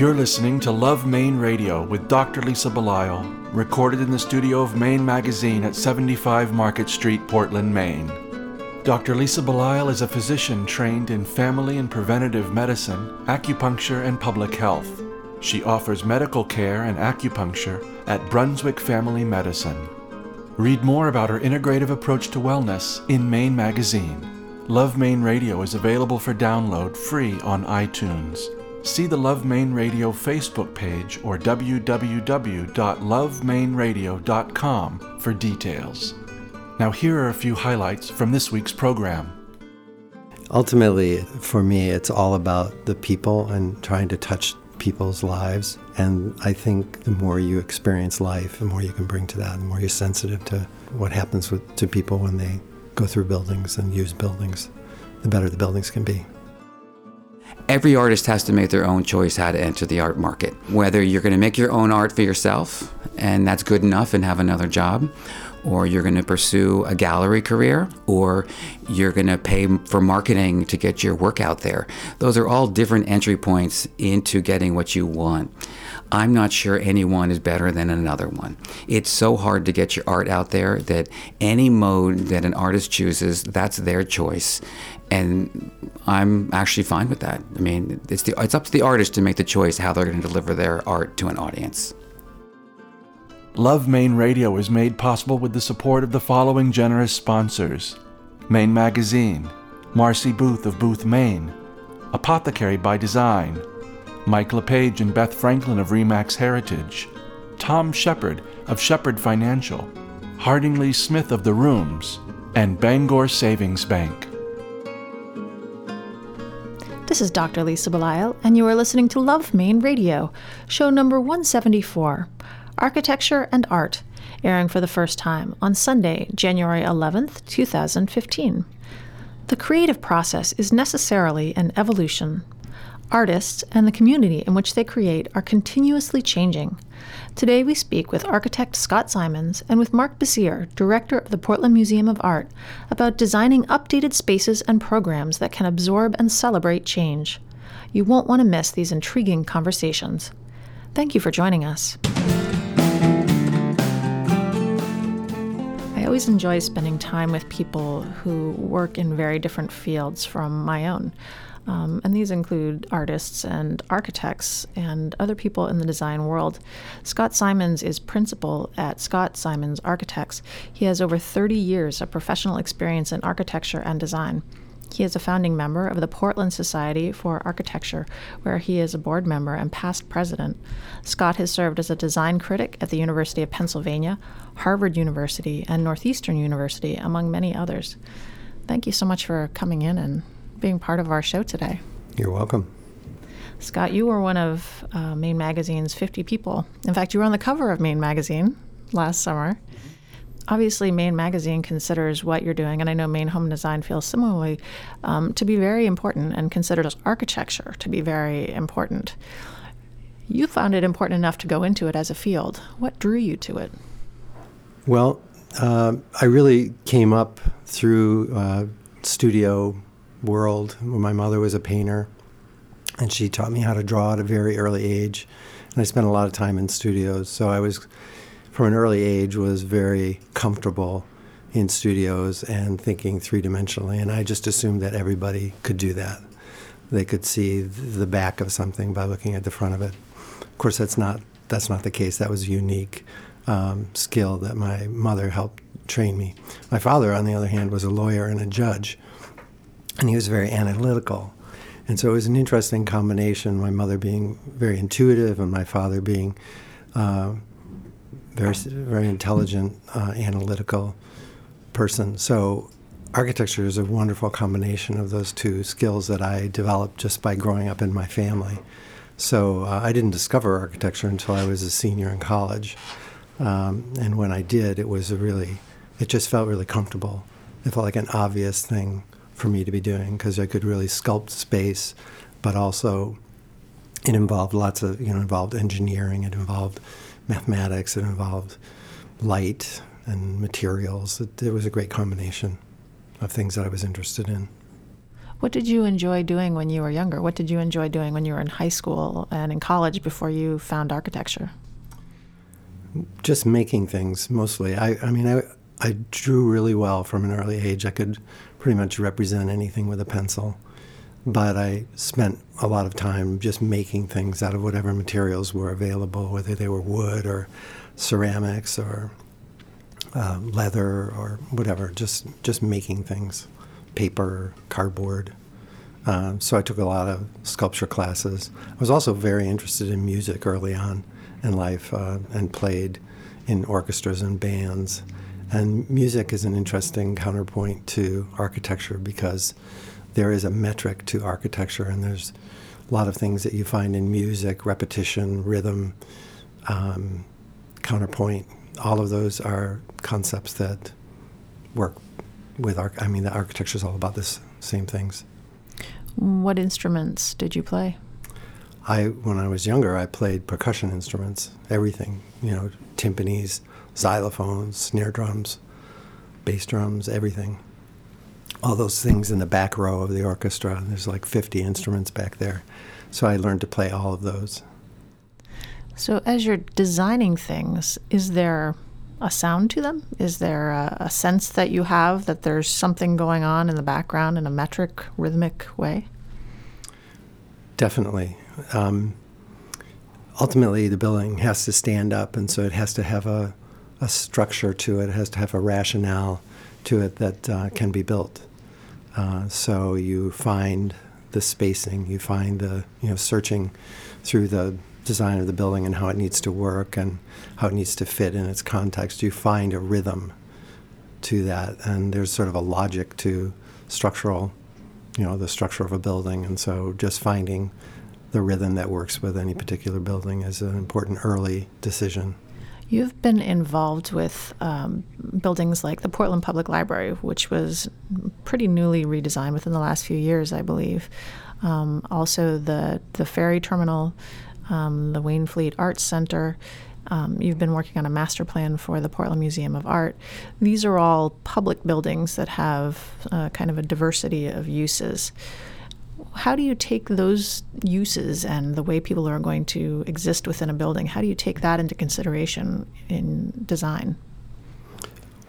You're listening to Love Maine Radio with Dr. Lisa Belisle, recorded in the studio of Maine Magazine at 75 Market Street, Portland, Maine. Dr. Lisa Belisle is a physician trained in family and preventative medicine, acupuncture, and public health. She offers medical care and acupuncture at Brunswick Family Medicine. Read more about her integrative approach to wellness in Maine Magazine. Love Maine Radio is available for download free on iTunes. See the Love Radio Facebook page or www.lovemaineradio.com for details. Now, here are a few highlights from this week's program. Ultimately, for me, it's all about the people and trying to touch people's lives. And I think the more you experience life, the more you can bring to that, the more you're sensitive to what happens with, to people when they go through buildings and use buildings, the better the buildings can be. Every artist has to make their own choice how to enter the art market. Whether you're going to make your own art for yourself, and that's good enough and have another job, or you're going to pursue a gallery career, or you're going to pay for marketing to get your work out there. Those are all different entry points into getting what you want. I'm not sure any one is better than another one. It's so hard to get your art out there that any mode that an artist chooses, that's their choice. And I'm actually fine with that. I mean, it's, the, it's up to the artist to make the choice how they're going to deliver their art to an audience. Love Maine Radio is made possible with the support of the following generous sponsors Maine Magazine, Marcy Booth of Booth, Maine, Apothecary by Design, Mike LePage and Beth Franklin of Remax Heritage, Tom Shepard of Shepard Financial, Harding Lee Smith of The Rooms, and Bangor Savings Bank. This is Dr. Lisa Belisle, and you are listening to Love Maine Radio, show number 174. Architecture and Art, airing for the first time on Sunday, January 11th, 2015. The creative process is necessarily an evolution. Artists and the community in which they create are continuously changing. Today we speak with architect Scott Simons and with Mark Bessire, director of the Portland Museum of Art, about designing updated spaces and programs that can absorb and celebrate change. You won't want to miss these intriguing conversations. Thank you for joining us. I always enjoy spending time with people who work in very different fields from my own. Um, and these include artists and architects and other people in the design world. Scott Simons is principal at Scott Simons Architects. He has over 30 years of professional experience in architecture and design. He is a founding member of the Portland Society for Architecture, where he is a board member and past president. Scott has served as a design critic at the University of Pennsylvania, Harvard University, and Northeastern University, among many others. Thank you so much for coming in and being part of our show today. You're welcome. Scott, you were one of uh, Maine Magazine's 50 people. In fact, you were on the cover of Maine Magazine last summer obviously Maine Magazine considers what you're doing, and I know Maine Home Design feels similarly, um, to be very important and considers architecture to be very important. You found it important enough to go into it as a field. What drew you to it? Well, uh, I really came up through uh, studio world. My mother was a painter, and she taught me how to draw at a very early age. And I spent a lot of time in studios, so I was from an early age was very comfortable in studios and thinking three dimensionally. And I just assumed that everybody could do that. They could see the back of something by looking at the front of it. Of course, that's not that's not the case. That was a unique um, skill that my mother helped train me. My father, on the other hand, was a lawyer and a judge, and he was very analytical. And so it was an interesting combination. My mother being very intuitive, and my father being uh, very very intelligent, uh, analytical person. So architecture is a wonderful combination of those two skills that I developed just by growing up in my family. So uh, I didn't discover architecture until I was a senior in college, um, and when I did, it was a really, it just felt really comfortable. It felt like an obvious thing for me to be doing because I could really sculpt space, but also it involved lots of you know involved engineering. It involved mathematics. It involved light and materials. It, it was a great combination of things that I was interested in. What did you enjoy doing when you were younger? What did you enjoy doing when you were in high school and in college before you found architecture? Just making things mostly. I, I mean, I, I drew really well from an early age. I could pretty much represent anything with a pencil. But I spent a lot of time just making things out of whatever materials were available, whether they were wood or ceramics or uh, leather or whatever, just, just making things paper, cardboard. Uh, so I took a lot of sculpture classes. I was also very interested in music early on in life uh, and played in orchestras and bands. And music is an interesting counterpoint to architecture because there is a metric to architecture, and there's a lot of things that you find in music repetition, rhythm, um, counterpoint. All of those are concepts that work with arch- I mean, the architecture is all about the same things. What instruments did you play? I, when I was younger, I played percussion instruments, everything, you know, timpanis, xylophones, snare drums, bass drums, everything. All those things in the back row of the orchestra. There's like 50 instruments back there. So I learned to play all of those. So, as you're designing things, is there a sound to them? Is there a, a, sense that you have that there's something going on in the background in a metric, rhythmic way? Definitely. Um, ultimately, the building has to stand up, and so it has to have a, a structure to it. It has to have a rationale to it that uh, can be built. Uh, so you find the spacing, you find the you know searching through the design of the building and how it needs to work and how it needs to fit in its context. You find a rhythm to that, and there's sort of a logic to structural, you know, the structure of a building. And so just finding the rhythm that works with any particular building is an important early decision. You've been involved with um, buildings like the Portland Public Library, which was pretty newly redesigned within the last few years, I believe. Um, also, the the ferry terminal um, the Waynflete Arts Center. Um, you've been working on a master plan for the Portland Museum of Art. These are all public buildings that have uh, kind of a diversity of uses. How do you take those uses and the way people are going to exist within a building? How do you take that into consideration in design?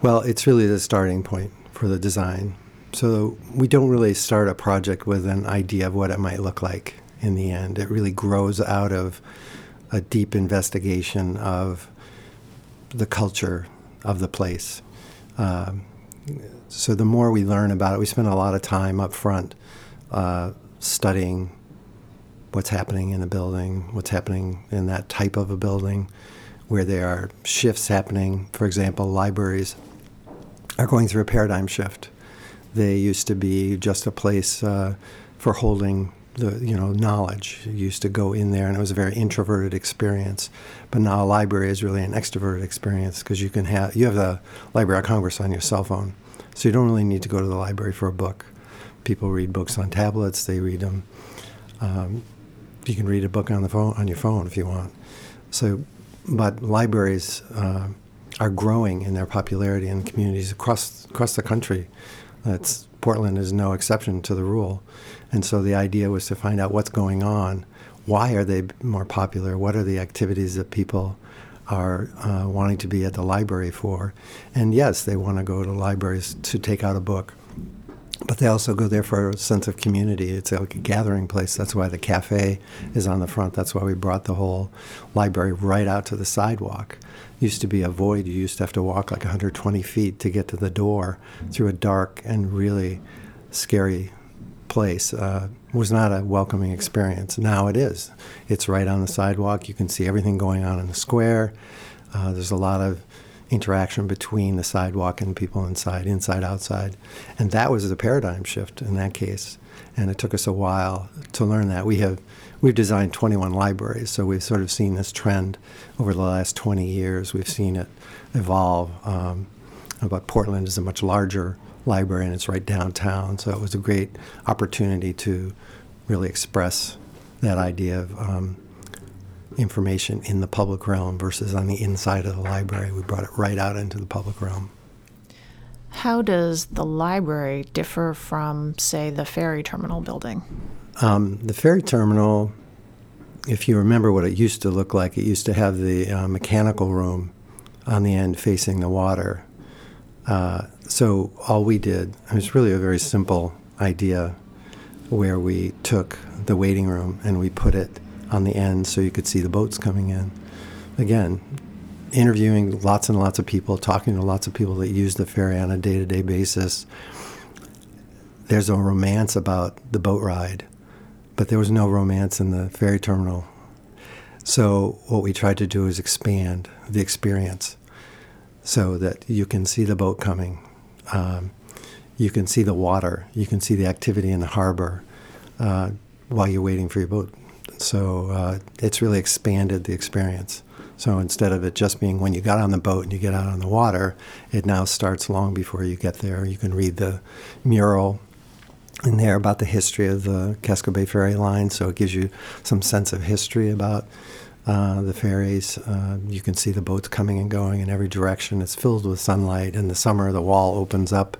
Well, it's really the starting point for the design. So we don't really start a project with an idea of what it might look like in the end. It really grows out of a deep investigation of the culture of the place. Um, so the more we learn about it, we spend a lot of time up front uh, studying what's happening in a building, what's happening in that type of a building, where there are shifts happening. For example, libraries are going through a paradigm shift. They used to be just a place uh, for holding the you know knowledge. You used to go in there, and it was a very introverted experience. But now a library is really an extroverted experience because you can have you have the Library of Congress on your cell phone, so you don't really need to go to the library for a book. People read books on tablets. They read them. Um, you can read a book on the phone on your phone if you want. So, but libraries uh, are growing in their popularity in communities across across the country. That's Portland is no exception to the rule. And so the idea was to find out what's going on. Why are they more popular? What are the activities that people are uh, wanting to be at the library for? And yes, they want to go to libraries to take out a book, but they also go there for a sense of community. It's like a gathering place. That's why the cafe is on the front. That's why we brought the whole library right out to the sidewalk. It used to be a void. You used to have to walk like 120 feet to get to the door through a dark and really scary place uh, was not a welcoming experience. Now it is. It's right on the sidewalk. You can see everything going on in the square. Uh, there's a lot of interaction between the sidewalk and people inside, inside, outside. And that was the paradigm shift in that case. And it took us a while to learn that. We have we've designed 21 libraries, so we've sort of seen this trend over the last 20 years. We've seen it evolve. Um, but Portland is a much larger library and it's right downtown. So it was a great opportunity to really express that idea of um, information in the public realm versus on the inside of the library. We brought it right out into the public realm. How does the library differ from, say, the ferry terminal building? Um, the ferry terminal, if you remember what it used to look like, it used to have the uh, mechanical room on the end facing the water. Uh, so all we did, it was really a very simple idea where we took the waiting room and we put it on the end so you could see the boats coming in. Again, interviewing lots and lots of people, talking to lots of people that use the ferry on a day to day basis. There's a romance about the boat ride, but there was no romance in the ferry terminal. So, what we tried to do is expand the experience so that you can see the boat coming. Um, you can see the water. You can see the activity in the harbor uh, while you're waiting for your boat. So uh, it's really expanded the experience. So instead of it just being when you got on the boat and you get out on the water, it now starts long before you get there. You can read the mural in there about the history of the Casco Bay Ferry Line, so it gives you some sense of history about uh, the ferries. Uh, you can see the boats coming and going in every direction. It's filled with sunlight. In the summer, the wall opens up.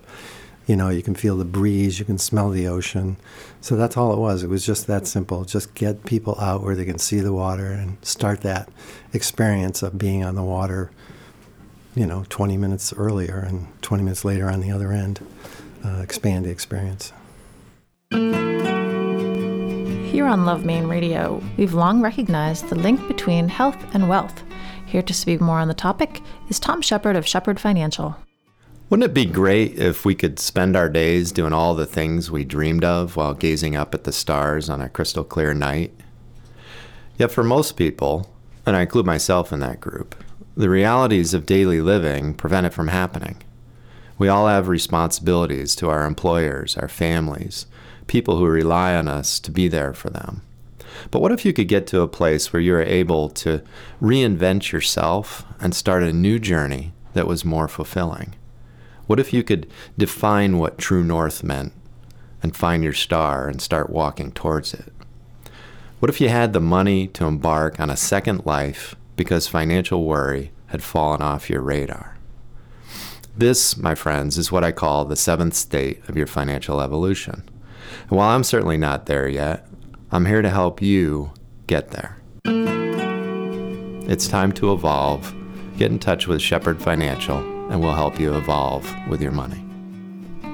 You know, you can feel the breeze, you can smell the ocean. So that's all it was. It was just that simple. Just get people out where they can see the water and start that experience of being on the water, you know, 20 minutes earlier and 20 minutes later on the other end. Uh, expand the experience. Here on Love Maine Radio, we've long recognized the link between health and wealth. Here to speak more on the topic is Tom Shepard of Shepard Financial. Wouldn't it be great if we could spend our days doing all the things we dreamed of while gazing up at the stars on a crystal clear night? Yet for most people, and I include myself in that group, the realities of daily living prevent it from happening. We all have responsibilities to our employers, our families, people who rely on us to be there for them. But what if you could get to a place where you're able to reinvent yourself and start a new journey that was more fulfilling? What if you could define what true north meant and find your star and start walking towards it? What if you had the money to embark on a second life because financial worry had fallen off your radar? This, my friends, is what I call the seventh state of your financial evolution. And while I'm certainly not there yet, I'm here to help you get there. It's time to evolve. Get in touch with Shepard Financial, and we'll help you evolve with your money.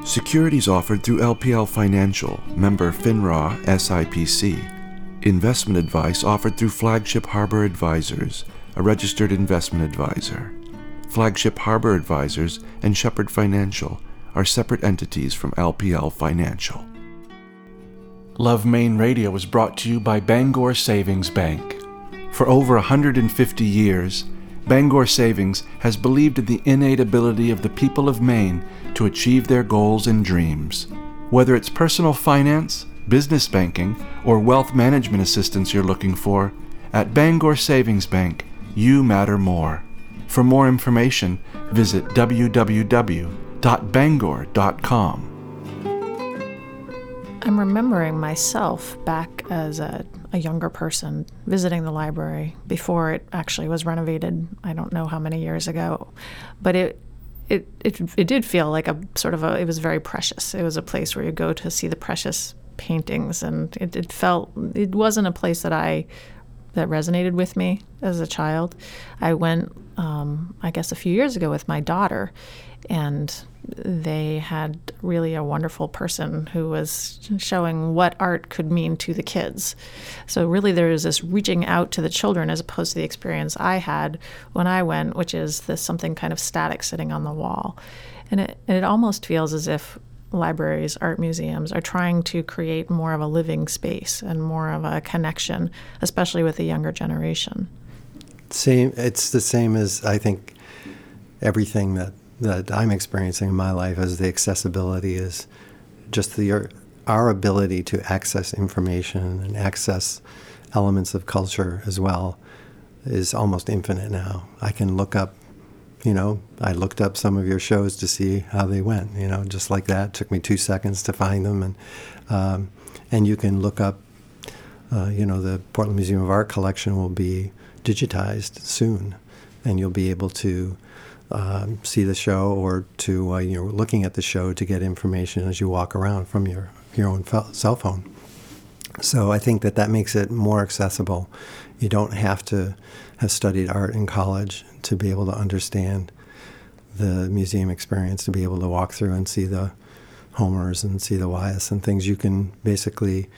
Securities offered through LPL Financial, member FINRA SIPC. Investment advice offered through Flagship Harbor Advisors, a registered investment advisor. Flagship Harbor Advisors and Shepard Financial are separate entities from LPL Financial. Love Maine Radio is brought to you by Bangor Savings Bank. For over 150 years, Bangor Savings has believed in the innate ability of the people of Maine to achieve their goals and dreams. Whether it's personal finance, business banking, or wealth management assistance you're looking for, at Bangor Savings Bank, you matter more. For more information, visit www.bangor.com. I'm remembering myself back as a, a, younger person visiting the library before it actually was renovated. I don't know how many years ago, but it it it, it did feel like a sort of a it was very precious. It was a place where you go to see the precious paintings, and it, it felt it wasn't a place that I that resonated with me as a child. I went, um, I guess, a few years ago with my daughter, and they had really a wonderful person who was showing what art could mean to the kids. So, really, there is this reaching out to the children as opposed to the experience I had when I went, which is this something kind of static sitting on the wall. And it, it almost feels as if libraries, art museums are trying to create more of a living space and more of a connection, especially with the younger generation. Same. It's the same as I think everything that that I'm experiencing in my life is the accessibility is just the our ability to access information and access elements of culture as well is almost infinite now. I can look up, you know, I looked up some of your shows to see how they went, you know, just like that. It took me two seconds to find them, and um, and you can look up, uh, you know, the Portland Museum of Art collection will be digitized soon, and you'll be able to um, see the show or to uh, you know looking at the show to get information as you walk around from your your own cell phone. So I think that that makes it more accessible. You don't have to have studied art in college to be able to understand the museum experience, to be able to walk through and see the Homers and see the Wyeths and things. You can basically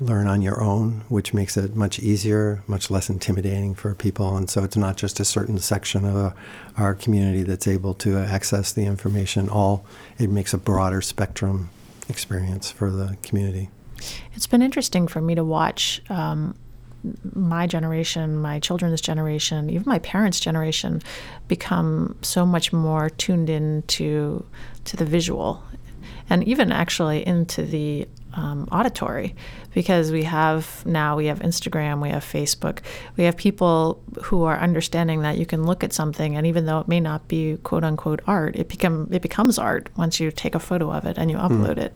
learn on your own, which makes it much easier, much less intimidating for people. And so it's not just a certain section of uh, our community that's able to access the information. All it makes a broader spectrum experience for the community. It's been interesting for me to watch um, my generation, my children's generation, even my parents' generation, become so much more tuned in to to the visual, and even actually into the um, auditory because we have now we have Instagram, we have Facebook, we have people who are understanding that you can look at something and even though it may not be quote unquote art, it become it becomes art once you take a photo of it and you upload mm. it.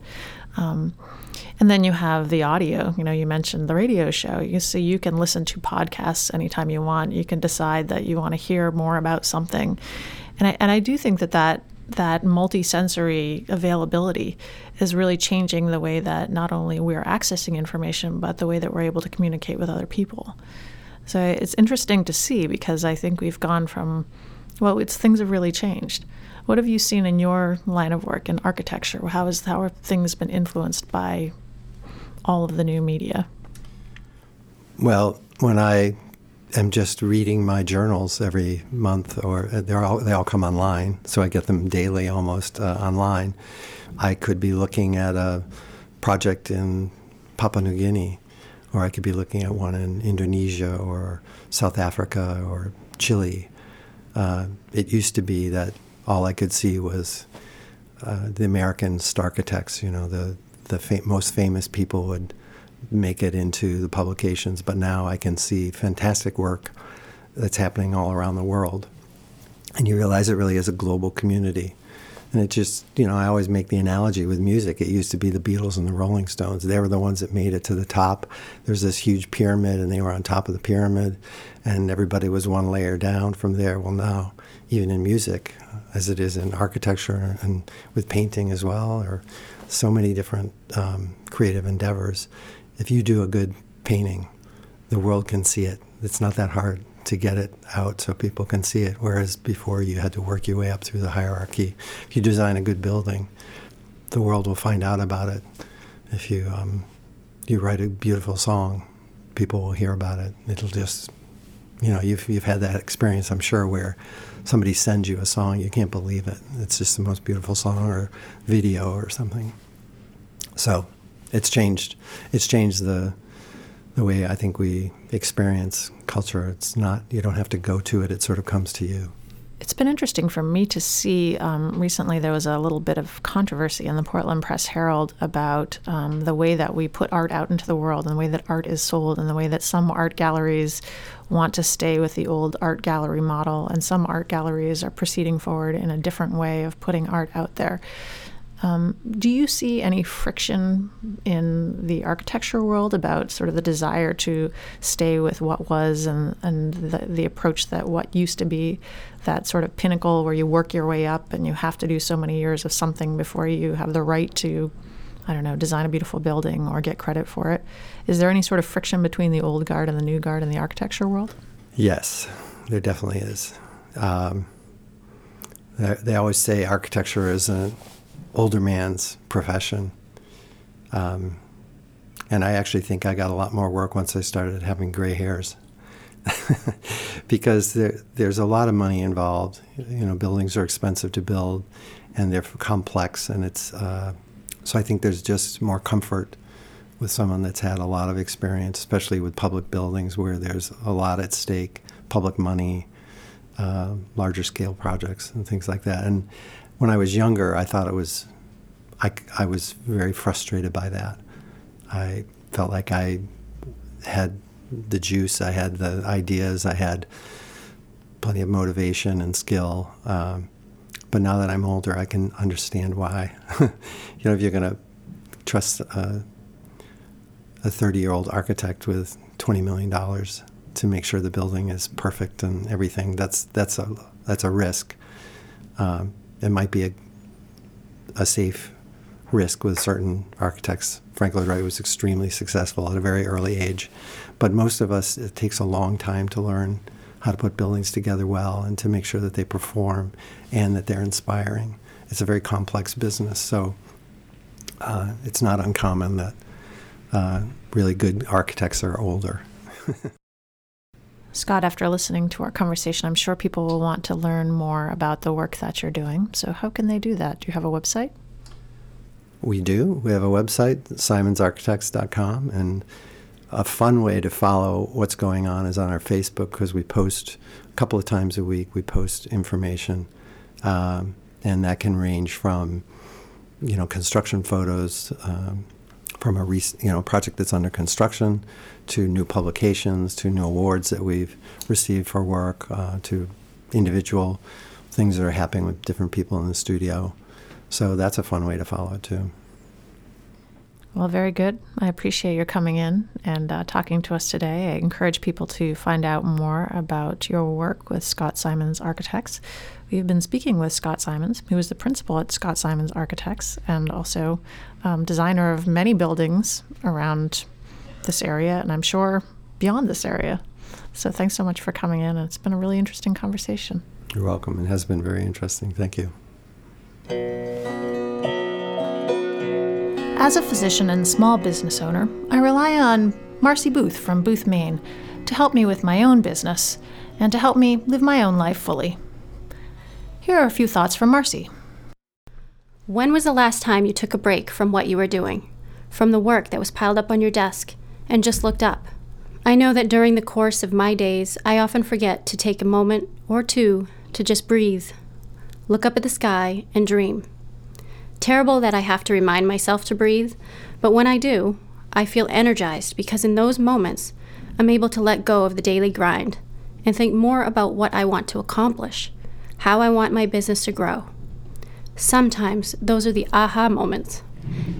Um, and then you have the audio. You know, you mentioned the radio show. You see, you can listen to podcasts anytime you want. You can decide that you want to hear more about something, and I and I do think that that that multi-sensory availability is really changing the way that not only we're accessing information, but the way that we're able to communicate with other people. So it's interesting to see because I think we've gone from, well, it's things have really changed. What have you seen in your line of work in architecture? How has how have things been influenced by all of the new media? Well, when I am just reading my journals every month, or they're all, they all come online, so I get them daily almost uh, online. I could be looking at a project in Papua New Guinea, or I could be looking at one in Indonesia or South Africa or Chile. Uh, it used to be that all I could see was uh, the American architects. You know, the the most famous people would make it into the publications, but now I can see fantastic work that's happening all around the world. And you realize it really is a global community. And it just, you know, I always make the analogy with music. It used to be the Beatles and the Rolling Stones. They were the ones that made it to the top. There's this huge pyramid, and they were on top of the pyramid, and everybody was one layer down from there. Well, now, even in music, as it is in architecture and with painting as well, or so many different um, creative endeavors, if you do a good painting, the world can see it. It's not that hard to get it out so people can see it. Whereas before you had to work your way up through the hierarchy. If you design a good building, the world will find out about it. If you um, you write a beautiful song, people will hear about it. It'll just, you know, you've you've had that experience, I'm sure, where somebody sends you a song, you can't believe it. It's just the most beautiful song or video or something. So it's changed. It's changed the the way I think we experience culture. It's not you don't have to go to it; it sort of comes to you. It's been interesting for me to see. Um, recently, there was a little bit of controversy in the Portland Press Herald about um, the way that we put art out into the world and the way that art is sold, and the way that some art galleries want to stay with the old art gallery model, and some art galleries are proceeding forward in a different way of putting art out there. Um, do you see any friction in the architecture world about sort of the desire to stay with what was and, and the, the approach that what used to be that sort of pinnacle where you work your way up and you have to do so many years of something before you have the right to, I don't know, design a beautiful building or get credit for it? Is there any sort of friction between the old guard and the new guard in the architecture world? Yes, there definitely is. Um, they always say architecture is a older man's profession. Um, and I actually think I got a lot more work once I started having gray hairs. because there, there's a lot of money involved. You know, buildings are expensive to build, and they're complex, and it's uh, so I think there's just more comfort with someone that's had a lot of experience, especially with public buildings where there's a lot at stake, public money, uh, larger scale projects, and things like that. And when I was younger, I thought it was, I, I was very frustrated by that. I felt like I had the juice, I had the ideas, I had plenty of motivation and skill. Um, but now that I'm older, I can understand why. you know, if you're going to trust a 30 year old architect with $20 million to make sure the building is perfect and everything, that's, that's, a, that's a risk um, it might be a, a safe risk with certain architects. Frank Lloyd Wright was extremely successful at a very early age, but most of us, it takes a long time to learn how to put buildings together well and to make sure that they perform and that they're inspiring. It's a very complex business, so uh, it's not uncommon that uh, really good architects are older. Scott, after listening to our conversation, I'm sure people will want to learn more about the work that you're doing. So, how can they do that? Do you have a website? We do. We have a website, simonsarchitects.com, and a fun way to follow what's going on is on our Facebook because we post a couple of times a week. We post information, um, and that can range from, you know, construction photos um, from a you know project that's under construction, to new publications, to new awards that we've received for work, uh, to individual things that are happening with different people in the studio. So that's a fun way to follow it too. Well, very good. I appreciate your coming in and uh, talking to us today. I encourage people to find out more about your work with Scott Simons Architects. We've been speaking with Scott Simons, who is the principal at Scott Simons Architects and also um, designer of many buildings around this area and I'm sure beyond this area. So thanks so much for coming in. It's been a really interesting conversation. You're welcome. It has been very interesting. Thank you. As a physician and small business owner, I rely on Marcy Booth from Booth, Maine to help me with my own business and to help me live my own life fully. Here are a few thoughts from Marcy. When was the last time you took a break from what you were doing, from the work that was piled up on your desk, and just looked up? I know that during the course of my days, I often forget to take a moment or two to just breathe, look up at the sky, and dream. Terrible that I have to remind myself to breathe, but when I do, I feel energized because in those moments, I'm able to let go of the daily grind and think more about what I want to accomplish, how I want my business to grow. Sometimes those are the aha moments.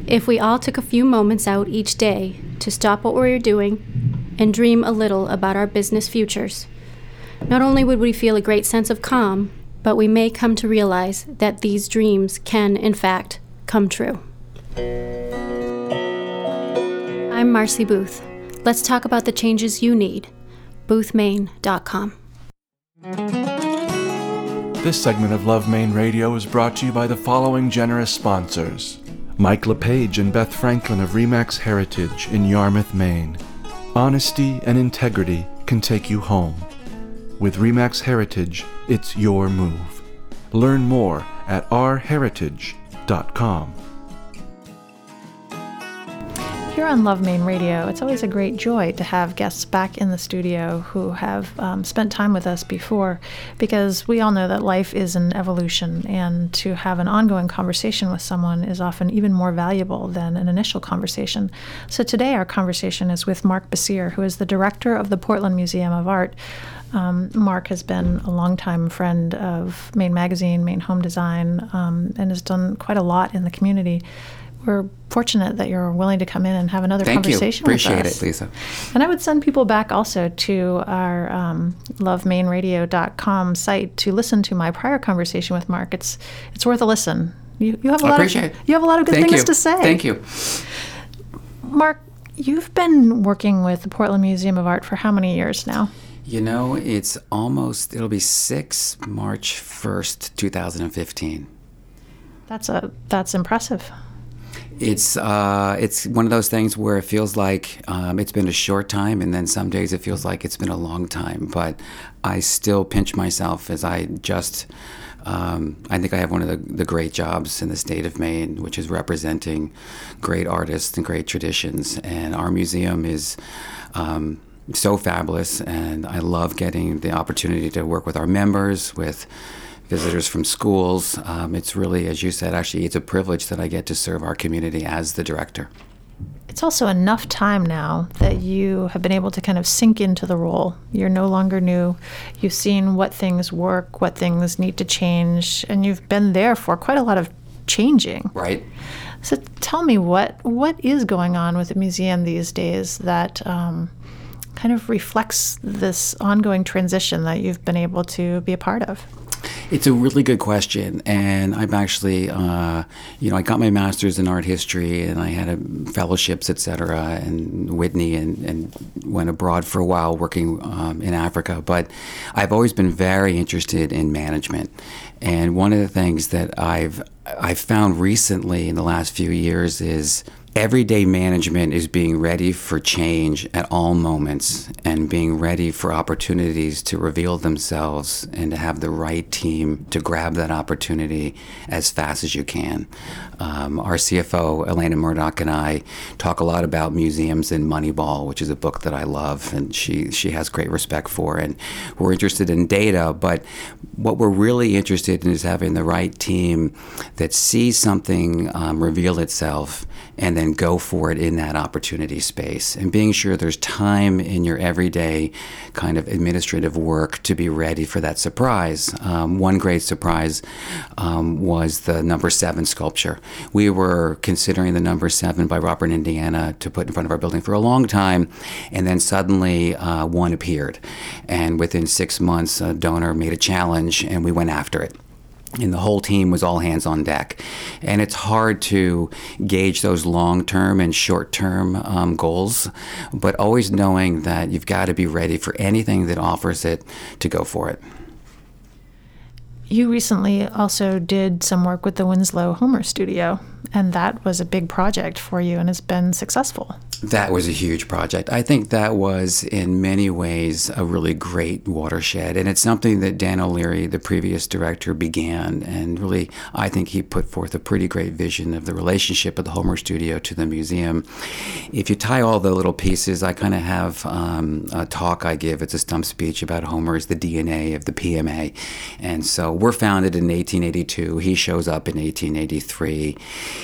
If we all took a few moments out each day to stop what we're doing and dream a little about our business futures, not only would we feel a great sense of calm, but we may come to realize that these dreams can, in fact, come true. I'm Marcy Booth. Let's talk about the changes you need. BoothMaine.com. This segment of Love Maine Radio is brought to you by the following generous sponsors Mike LePage and Beth Franklin of Remax Heritage in Yarmouth, Maine. Honesty and integrity can take you home. With Remax Heritage, it's your move. Learn more at ourheritage.com. Here on Love Maine Radio, it's always a great joy to have guests back in the studio who have um, spent time with us before because we all know that life is an evolution, and to have an ongoing conversation with someone is often even more valuable than an initial conversation. So today, our conversation is with Mark Bessire, who is the director of the Portland Museum of Art. Um, Mark has been a longtime friend of Maine Magazine, Maine Home Design, um, and has done quite a lot in the community. We're fortunate that you're willing to come in and have another Thank conversation you. Appreciate with us. Appreciate it, Lisa. And I would send people back also to our um, lovemaineradio.com site to listen to my prior conversation with Mark. It's it's worth a listen. You, you have a I lot appreciate of it. you have a lot of good Thank things you. to say. Thank you. Mark. You've been working with the Portland Museum of Art for how many years now? You know, it's almost, it'll be 6 March 1st, 2015. That's a that's impressive. It's uh, it's one of those things where it feels like um, it's been a short time, and then some days it feels like it's been a long time. But I still pinch myself as I just. Um, I think I have one of the, the great jobs in the state of Maine, which is representing great artists and great traditions. And our museum is um, so fabulous, and I love getting the opportunity to work with our members, with visitors from schools. Um, it's really, as you said, actually, it's a privilege that I get to serve our community as the director. It's also enough time now that you have been able to kind of sink into the role. You're no longer new. You've seen what things work, what things need to change, and you've been there for quite a lot of changing. Right. So tell me what what is going on with the museum these days that um, kind of reflects this ongoing transition that you've been able to be a part of. It's a really good question, and I'm actually, uh, you know, I got my master's in art history, and I had a fellowships, et cetera, and Whitney, and, and went abroad for a while working um, in Africa. But I've always been very interested in management, and one of the things that I've I've found recently in the last few years is everyday management is being ready for change at all moments and being ready for opportunities to reveal themselves and to have the right team to grab that opportunity as fast as you can. Um, our CFO, Elena Murdoch, and I talk a lot about museums and Moneyball, which is a book that I love and she, she has great respect for. And we're interested in data, but what we're really interested in is having the right team that sees something um, reveal itself and then go for it in that opportunity space and being sure there's time in your everyday kind of administrative work to be ready for that surprise. Um, one great surprise um, was the number seven sculpture. We were considering the number seven by Robert Indiana to put in front of our building for a long time, and then suddenly uh, one appeared. And within six months, a donor made a challenge, and we went after it and the whole team was all hands on deck. And it's hard to gauge those long term and short term um, goals, but always knowing that you've got to be ready for anything that offers it to go for it. You recently also did some work with the Winslow Homer Studio, and that was a big project for you and has been successful. That was a huge project. I think that was, in many ways, a really great watershed. And it's something that Dan O'Leary, the previous director, began. And really, I think he put forth a pretty great vision of the relationship of the Homer Studio to the museum. If you tie all the little pieces, I kind of have um, a talk I give. It's a stump speech about Homer as the DNA of the PMA. And so we're founded in 1882. He shows up in 1883.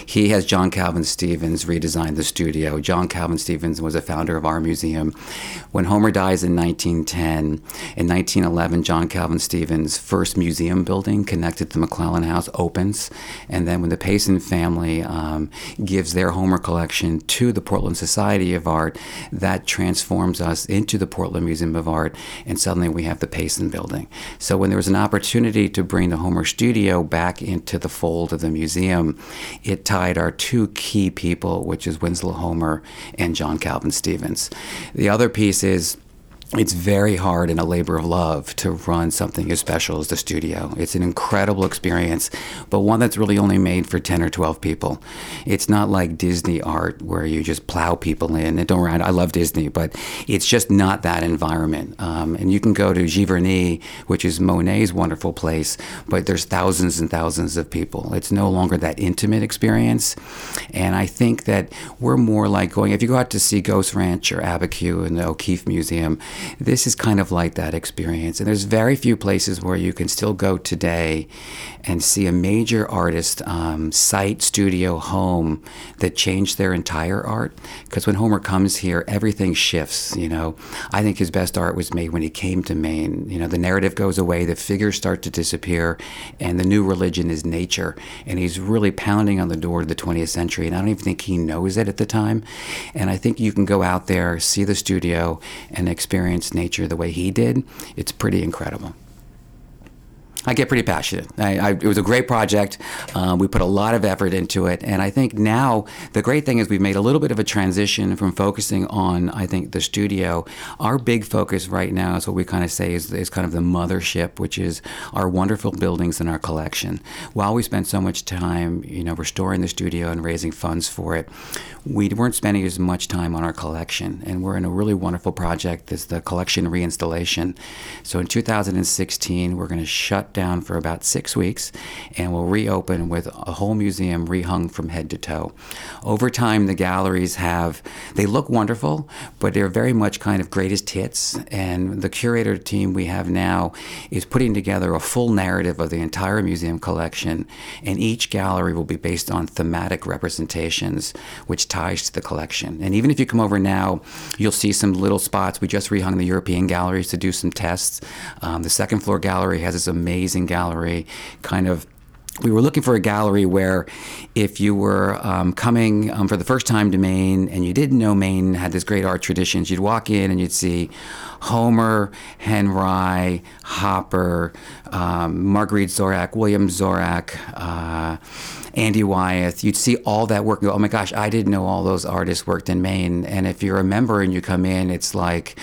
He has John Calvin Stevens redesign the studio. John Calvin Calvin Stevens was a founder of our museum. When Homer dies in 1910, in 1911, John Calvin Stevens' first museum building connected to McLellan House opens. And then when the Payson family um, gives their Homer collection to the Portland Society of Art, that transforms us into the Portland Museum of Art. And suddenly we have the Payson building. So when there was an opportunity to bring the Homer studio back into the fold of the museum, it tied our two key people, which is Winslow Homer and John Calvin Stevens. The other piece is it's very hard and a labor of love to run something as special as the studio. It's an incredible experience, but one that's really only made for 10 or 12 people. It's not like Disney art where you just plow people in. And don't worry, I love Disney, but it's just not that environment. Um, and you can go to Giverny, which is Monet's wonderful place, but there's thousands and thousands of people. It's no longer that intimate experience. And I think that we're more like going, if you go out to see Ghost Ranch or Abiquiu in the O'Keeffe Museum, this is kind of like that experience. And there's very few places where you can still go today and see a major artist um, site, studio, home that changed their entire art. Because when Homer comes here, everything shifts. You know, I think his best art was made when he came to Maine. You know, the narrative goes away, the figures start to disappear, and the new religion is nature. And he's really pounding on the door of the 20th century. And I don't even think he knows it at the time. And I think you can go out there, see the studio, and experience nature the way he did. It's pretty incredible. I get pretty passionate. I, I, it was a great project. Um, we put a lot of effort into it, and I think now the great thing is we've made a little bit of a transition from focusing on, I think, the studio. Our big focus right now is what we kind of say is, is kind of the mothership, which is our wonderful buildings and our collection. While we spent so much time, you know, restoring the studio and raising funds for it, we weren't spending as much time on our collection, and we're in a really wonderful project. That's the collection reinstallation. So in 2016, we're going to shut down for about six weeks and will reopen with a whole museum rehung from head to toe. Over time, the galleries have, they look wonderful, but they're very much kind of greatest hits. And the curator team we have now is putting together a full narrative of the entire museum collection, and each gallery will be based on thematic representations, which ties to the collection. And even if you come over now, you'll see some little spots. We just rehung the European galleries to do some tests. Um, the second floor gallery has this amazing amazing gallery, kind of we were looking for a gallery where if you were um, coming um, for the first time to Maine and you didn't know Maine had this great art traditions, you'd walk in and you'd see Homer, Henry, Hopper, um, Marguerite Zorach, William Zorach, uh, Andy Wyeth. You'd see all that work and go, oh my gosh, I didn't know all those artists worked in Maine. And if you're a member and you come in, it's like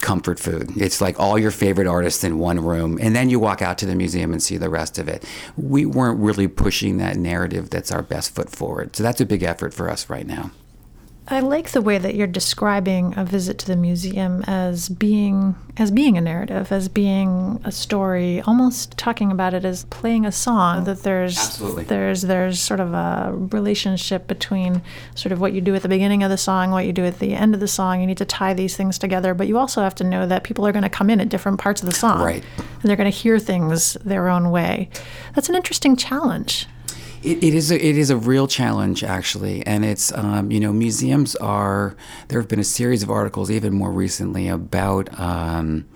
comfort food. It's like all your favorite artists in one room. And then you walk out to the museum and see the rest of it. We weren't really pushing that narrative that's our best foot forward. So that's a big effort for us right now. I like the way that you're describing a visit to the museum as being as being a narrative, as being a story, almost talking about it as playing a song. That there's Absolutely. there's there's sort of a relationship between sort of what you do at the beginning of the song, what you do at the end of the song. You need to tie these things together, but you also have to know that people are going to come in at different parts of the song, Right. And they're going to hear things their own way. That's an interesting challenge. It, it is a, it is a real challenge actually, and it's um, you know museums are there have been a series of articles even more recently about. Um,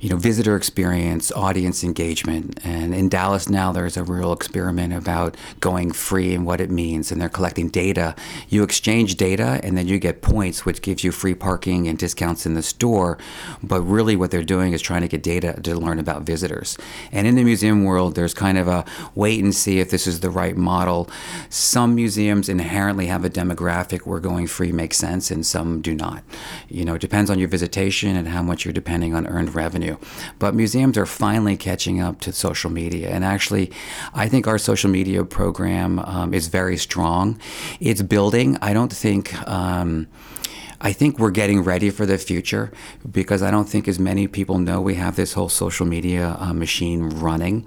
you know, visitor experience, audience engagement. And in Dallas now, there's a real experiment about going free and what it means. And they're collecting data. You exchange data, and then you get points, which gives you free parking and discounts in the store. But really, what they're doing is trying to get data to learn about visitors. And in the museum world, there's kind of a wait and see if this is the right model. Some museums inherently have a demographic where going free makes sense, and some do not. You know, it depends on your visitation and how much you're depending on earned revenue. But museums are finally catching up to social media. And actually, I think our social media program um, is very strong. It's building. I don't think. Um, I think we're getting ready for the future because I don't think as many people know we have this whole social media uh, machine running.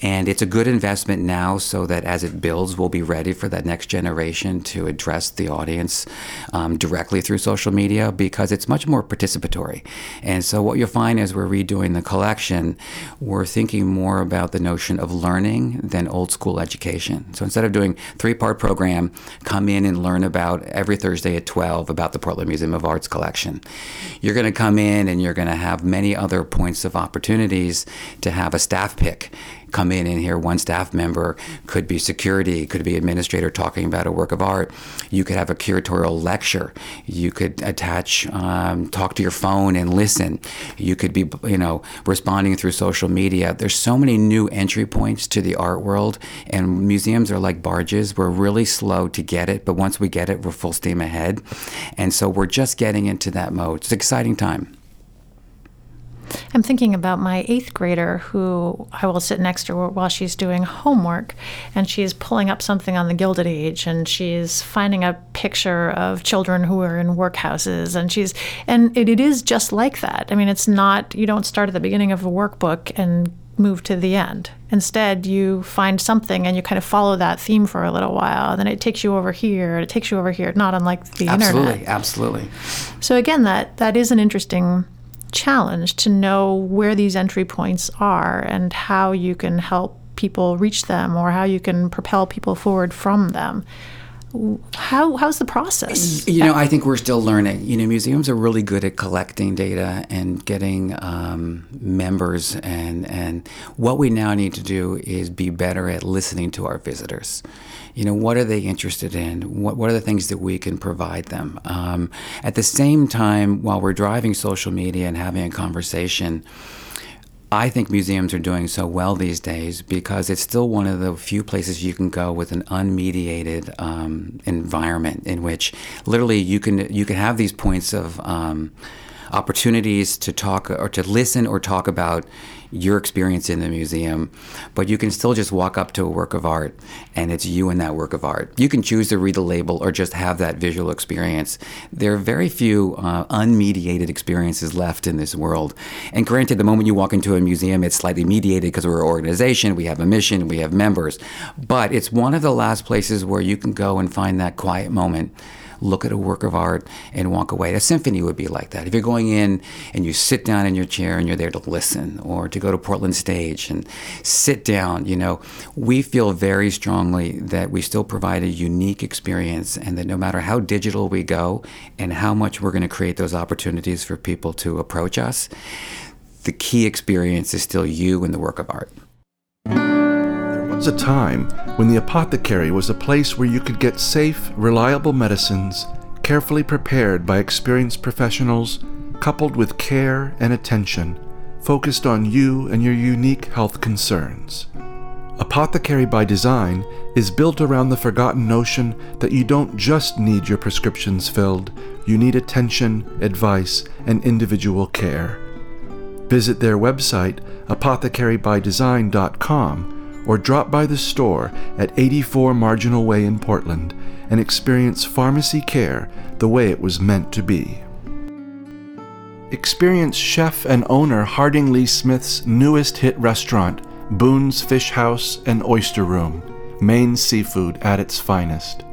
And it's a good investment now so that as it builds, we'll be ready for that next generation to address the audience um, directly through social media because it's much more participatory. And so what you'll find as we're redoing the collection, we're thinking more about the notion of learning than old school education. So instead of doing three part program, come in and learn about every Thursday at 12 about the Portland Museum of Arts collection. You're going to come in and you're going to have many other points of opportunities to have a staff pick come in and hear one staff member could be security could be administrator talking about a work of art. You could have a curatorial lecture. You could attach um, talk to your phone and listen. You could be you know responding through social media. There's so many new entry points to the art world and museums are like barges. We're really slow to get it but once we get it we're full steam ahead. And so we're just getting into that mode. It's an exciting time I'm thinking about my eighth grader who I will sit next to her while she's doing homework, and she's pulling up something on the Gilded Age, and she's finding a picture of children who are in workhouses, and she's and it, it is just like that. I mean, it's not you don't start at the beginning of a workbook and move to the end. Instead, you find something and you kind of follow that theme for a little while. And then it takes you over here, it takes you over here, not unlike the absolutely internet. absolutely absolutely. So again, that that is an interesting challenge to know where these entry points are and how you can help people reach them or how you can propel people forward from them. How how's the process? You know, I think we're still learning. You know, museums are really good at collecting data and getting um, members, and and what we now need to do is be better at listening to our visitors. You know, what are they interested in? What what are the things that we can provide them? Um, at the same time, while we're driving social media and having a conversation. I think museums are doing so well these days because it's still one of the few places you can go with an unmediated um, environment in which literally you can you can have these points of um, opportunities to talk or to listen or talk about your experience in the museum, but you can still just walk up to a work of art and it's you and that work of art. You can choose to read the label or just have that visual experience. There are very few uh, unmediated experiences left in this world. And granted, the moment you walk into a museum, it's slightly mediated because we're an organization, we have a mission, we have members, but it's one of the last places where you can go and find that quiet moment look at a work of art and walk away. A symphony would be like that. If you're going in and you sit down in your chair and you're there to listen, or to go to Portland Stage and sit down, you know, we feel very strongly that we still provide a unique experience and that no matter how digital we go and how much we're going to create those opportunities for people to approach us, the key experience is still you and the work of art. Was a time when the apothecary was a place where you could get safe, reliable medicines, carefully prepared by experienced professionals, coupled with care and attention, focused on you and your unique health concerns. Apothecary by Design is built around the forgotten notion that you don't just need your prescriptions filled, you need attention, advice, and individual care. Visit their website, apothecarybydesign.com, or drop by the store at 84 Marginal Way in Portland and experience pharmacy care the way it was meant to be. Experience chef and owner Harding Lee Smith's newest hit restaurant, Boone's Fish House and Oyster Room, Maine seafood at its finest.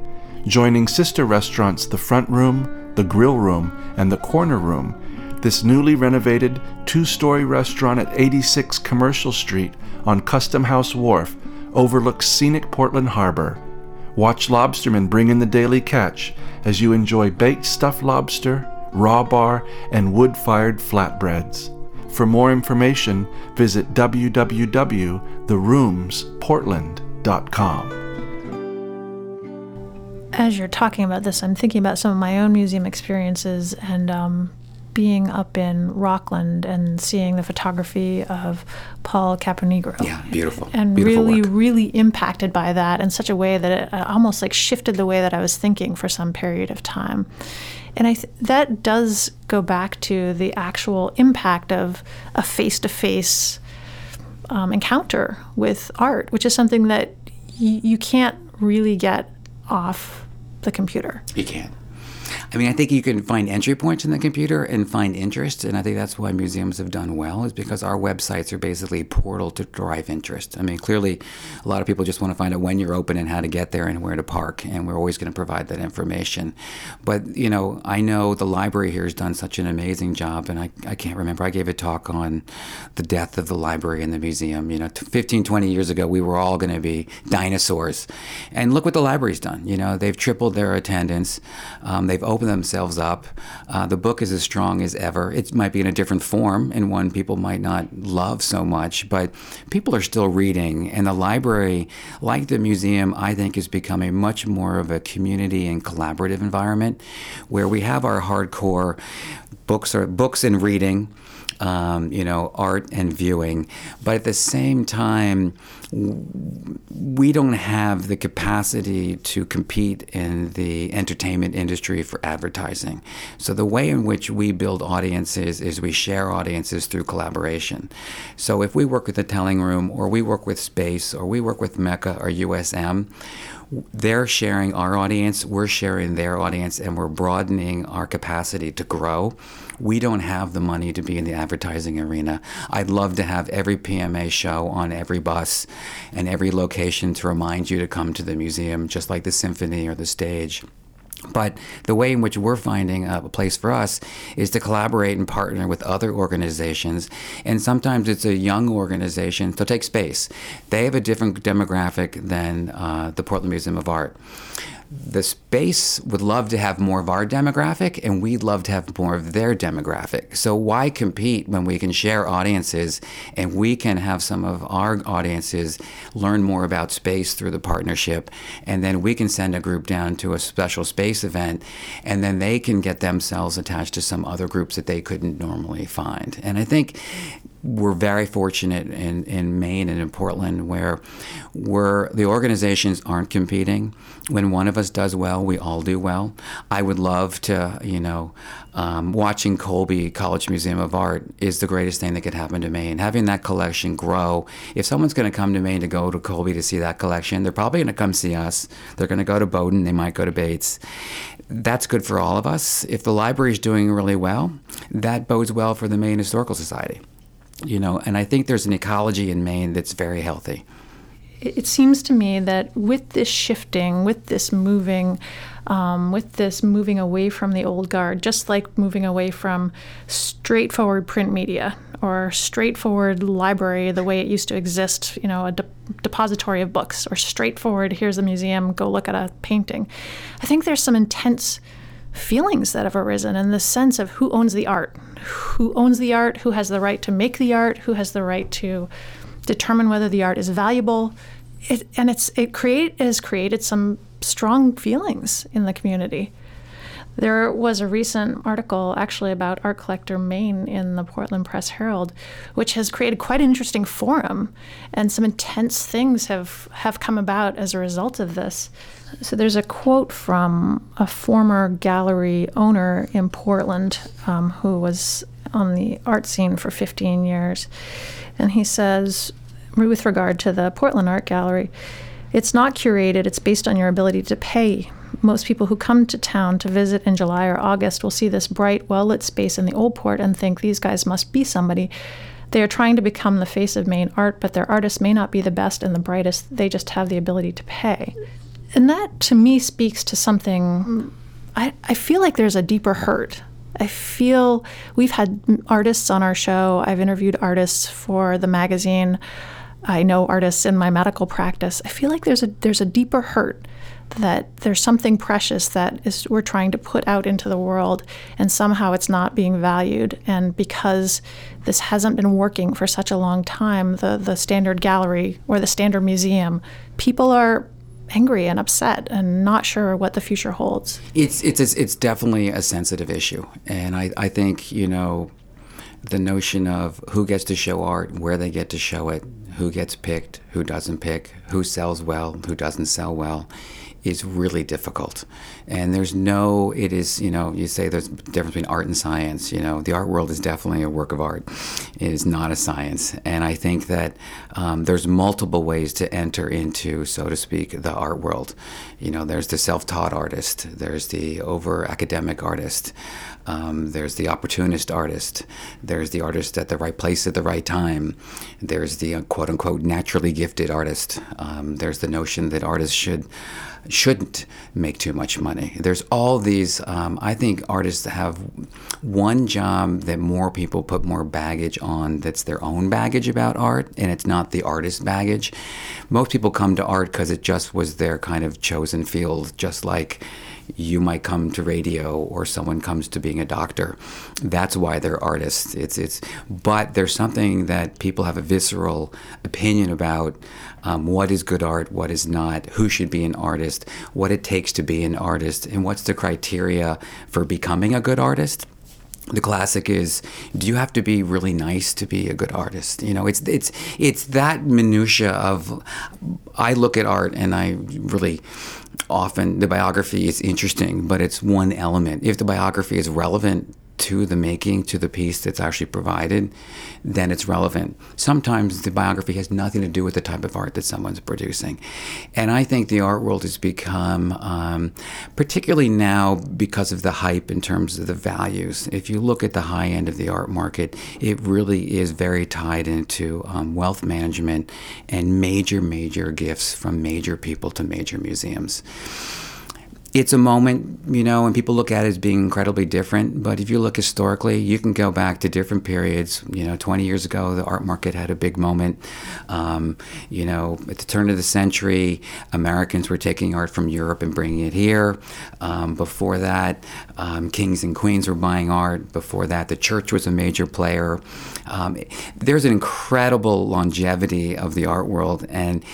Joining sister restaurants The Front Room, The Grill Room, and The Corner Room, this newly renovated two story restaurant at 86 Commercial Street on Custom House Wharf overlooks scenic Portland Harbor. Watch lobstermen bring in the daily catch as you enjoy baked stuffed lobster, raw bar, and wood fired flatbreads. For more information, visit www.theroomsportland.com. As you're talking about this, I'm thinking about some of my own museum experiences and um, being up in Rockland and seeing the photography of Paul Caponigro. Yeah, beautiful. And beautiful really, work. really impacted by that in such a way that it uh, almost like shifted the way that I was thinking for some period of time. And I th- that does go back to the actual impact of a face to face encounter with art, which is something that y- you can't really get off the computer. You can't. I mean, I think you can find entry points in the computer and find interest, and I think that's why museums have done well, is because our websites are basically a portal to drive interest. I mean, clearly, a lot of people just want to find out when you're open and how to get there and where to park, and we're always going to provide that information. But, you know, I know the library here has done such an amazing job, and I, I can't remember, I gave a talk on the death of the library and the museum. You know, 15, 20 years ago, we were all going to be dinosaurs. And look what the library's done. You know, they've tripled their attendance, um, they've opened themselves up. Uh, the book is as strong as ever. It might be in a different form and one people might not love so much, but people are still reading. And the library, like the museum, I think is becoming much more of a community and collaborative environment where we have our hardcore books or books and reading. Um, you know, art and viewing. But at the same time, we don't have the capacity to compete in the entertainment industry for advertising. So the way in which we build audiences is we share audiences through collaboration. So if we work with the Telling Room, or we work with Space, or we work with MECA or USM, they're sharing our audience, we're sharing their audience, and we're broadening our capacity to grow. We don't have the money to be in the advertising arena. I'd love to have every PMA show on every bus and every location to remind you to come to the museum, just like the symphony or the stage. But the way in which we're finding a place for us is to collaborate and partner with other organizations. And sometimes it's a young organization. So take space. They have a different demographic than uh, the Portland Museum of Art the space would love to have more of our demographic and we'd love to have more of their demographic. So why compete when we can share audiences and we can have some of our audiences learn more about space through the partnership and then we can send a group down to a special space event and then they can get themselves attached to some other groups that they couldn't normally find. And I think we're very fortunate in, in Maine and in Portland where we're, the organizations aren't competing. When one of us does well, we all do well. I would love to, you know, um, watching Colby College Museum of Art is the greatest thing that could happen to Maine. Having that collection grow. If someone's going to come to Maine to go to Colby to see that collection, they're probably going to come see us. They're going to go to Bowdoin. They might go to Bates. That's good for all of us. If the library is doing really well, that bodes well for the Maine Historical Society you know, and I think there's an ecology in Maine that's very healthy. It seems to me that with this shifting, with this moving, um, with this moving away from the old guard, just like moving away from straightforward print media or straightforward library the way it used to exist, you know, a de- depository of books, or straightforward, here's a museum, go look at a painting. I think there's some intense feelings that have arisen and the sense of who owns the art, who owns the art, who has the right to make the art, who has the right to determine whether the art is valuable, it and it's it create it has created some strong feelings in the community. There was a recent article actually about Art Collector Maine in the Portland Press Herald, which has created quite an interesting forum, and some intense things have, have come about as a result of this. So there's a quote from a former gallery owner in Portland um, who was on the art scene for 15 years, and he says, with regard to the Portland Art Gallery, it's not curated, it's based on your ability to pay most people who come to town to visit in July or August will see this bright, well lit space in the Old Port and think these guys must be somebody. They are trying to become the face of Maine art, but their artists may not be the best and the brightest. They just have the ability to pay. And that to me speaks to something. I, I feel like there's a deeper hurt. I feel we've had artists on our show. I've interviewed artists for the magazine. I know artists in my medical practice. I feel like there's a there's a deeper hurt that there's something precious that is we're trying to put out into the world and somehow it's not being valued and because this hasn't been working for such a long time the the standard gallery or the standard museum people are angry and upset and not sure what the future holds. It's it's it's definitely a sensitive issue. And i i think you know the notion of who gets to show art where they get to show it who gets picked who doesn't pick who sells well who doesn't sell well is really difficult. And there's no, it is, you know, you say there's a difference between art and science. You know, the art world is definitely a work of art, it is not a science. And I think that um, there's multiple ways to enter into, so to speak, the art world. You know, there's the self taught artist, there's the over academic artist. Um, there's the opportunist artist. There's the artist at the right place at the right time. There's the uh, quote unquote naturally gifted artist. Um, there's the notion that artists should shouldn't make too much money. There's all these. Um, I think artists have one job that more people put more baggage on. That's their own baggage about art, and it's not the artist baggage. Most people come to art because it just was their kind of chosen field, just like you might come to radio or someone comes to being a doctor. That's why they're artists. It's it's but there's something that people have a visceral opinion about um, what is good art, what is not, who should be an artist, what it takes to be an artist, and what's the criteria for becoming a good artist the classic is do you have to be really nice to be a good artist you know it's it's it's that minutia of i look at art and i really often the biography is interesting but it's one element. If the biography is relevant to the making, to the piece that's actually provided, then it's relevant. Sometimes the biography has nothing to do with the type of art that someone's producing. And I think the art world has become, um, particularly now because of the hype in terms of the values, if you look at the high end of the art market, it really is very tied into um, wealth management and major, major gifts from major people to major museums it's a moment, you know, and people look at it as being incredibly different. But if you look historically, you can go back to different periods. You know, 20 years ago, the art market had a big moment. Um, you know, at the turn of the century, Americans were taking art from Europe and bringing it here. Um, before that, um, kings and queens were buying art. Before that, the church was a major player. Um, there's an incredible longevity of the art world, and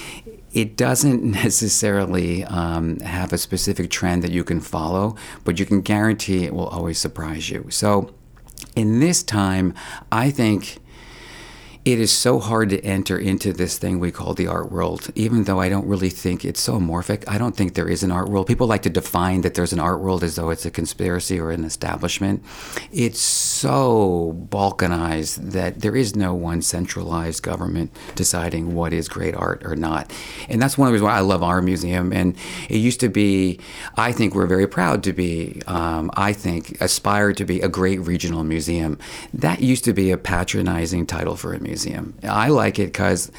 it doesn't necessarily um, have a specific trend that you can follow, but you can guarantee it will always surprise you. So, in this time, I think it is so hard to enter into this thing we call the art world, even though I don't really think it's so amorphic. I don't think there is an art world. People like to define that there's an art world as though it's a conspiracy or an establishment. It's so balkanized that there is no one centralized government deciding what is great art or not. And that's one of the reasons why I love our museum. And it used to be, I think we're very proud to be, um, I think, aspire to be a great regional museum. That used to be a patronizing title for a museum. I like it because